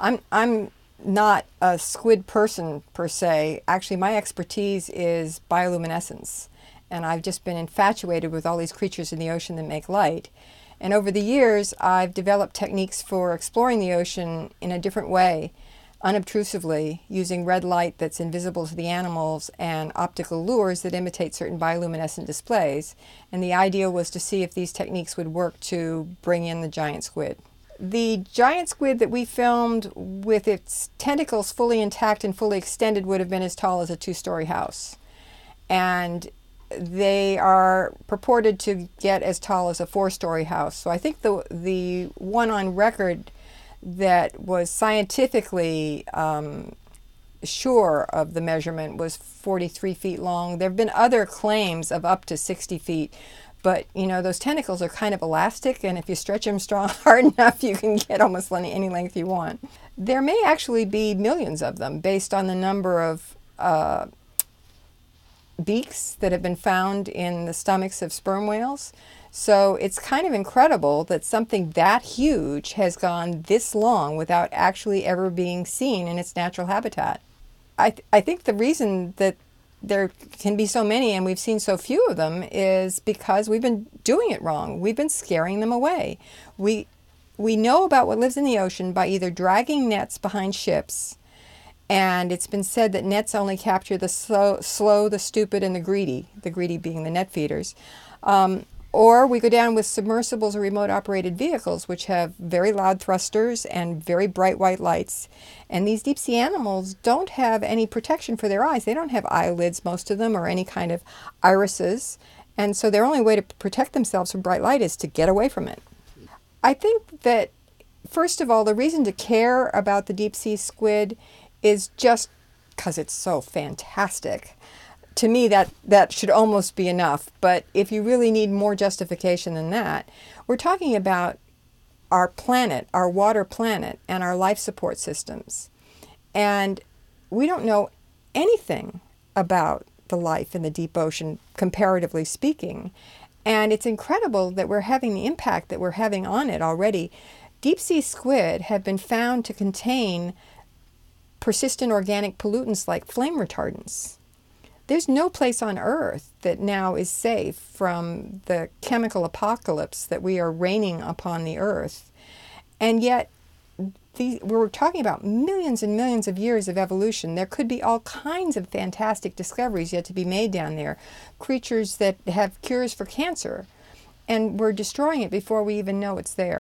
I'm I'm not a squid person per se. Actually, my expertise is bioluminescence, and I've just been infatuated with all these creatures in the ocean that make light. And over the years, I've developed techniques for exploring the ocean in a different way, unobtrusively, using red light that's invisible to the animals and optical lures that imitate certain bioluminescent displays. And the idea was to see if these techniques would work to bring in the giant squid. The giant squid that we filmed with its tentacles fully intact and fully extended would have been as tall as a two story house. And they are purported to get as tall as a four-story house. So I think the the one on record that was scientifically um, sure of the measurement was 43 feet long. There have been other claims of up to 60 feet, but you know those tentacles are kind of elastic, and if you stretch them strong hard enough, you can get almost any length you want. There may actually be millions of them based on the number of uh, beaks that have been found in the stomachs of sperm whales. So it's kind of incredible that something that huge has gone this long without actually ever being seen in its natural habitat. I, th- I think the reason that there can be so many and we've seen so few of them is because we've been doing it wrong. We've been scaring them away. We, we know about what lives in the ocean by either dragging nets behind ships and it's been said that nets only capture the slow, slow the stupid, and the greedy, the greedy being the net feeders. Um, or we go down with submersibles or remote operated vehicles, which have very loud thrusters and very bright white lights. And these deep sea animals don't have any protection for their eyes. They don't have eyelids, most of them, or any kind of irises. And so their only way to protect themselves from bright light is to get away from it. I think that, first of all, the reason to care about the deep sea squid is just because it's so fantastic. To me, that, that should almost be enough. But if you really need more justification than that, we're talking about our planet, our water planet, and our life support systems. And we don't know anything about the life in the deep ocean, comparatively speaking. And it's incredible that we're having the impact that we're having on it already. Deep sea squid have been found to contain persistent organic pollutants like flame retardants. There's no place on earth that now is safe from the chemical apocalypse that we are raining upon the earth. And yet, these, we're talking about millions and millions of years of evolution. There could be all kinds of fantastic discoveries yet to be made down there. Creatures that have cures for cancer. And we're destroying it before we even know it's there.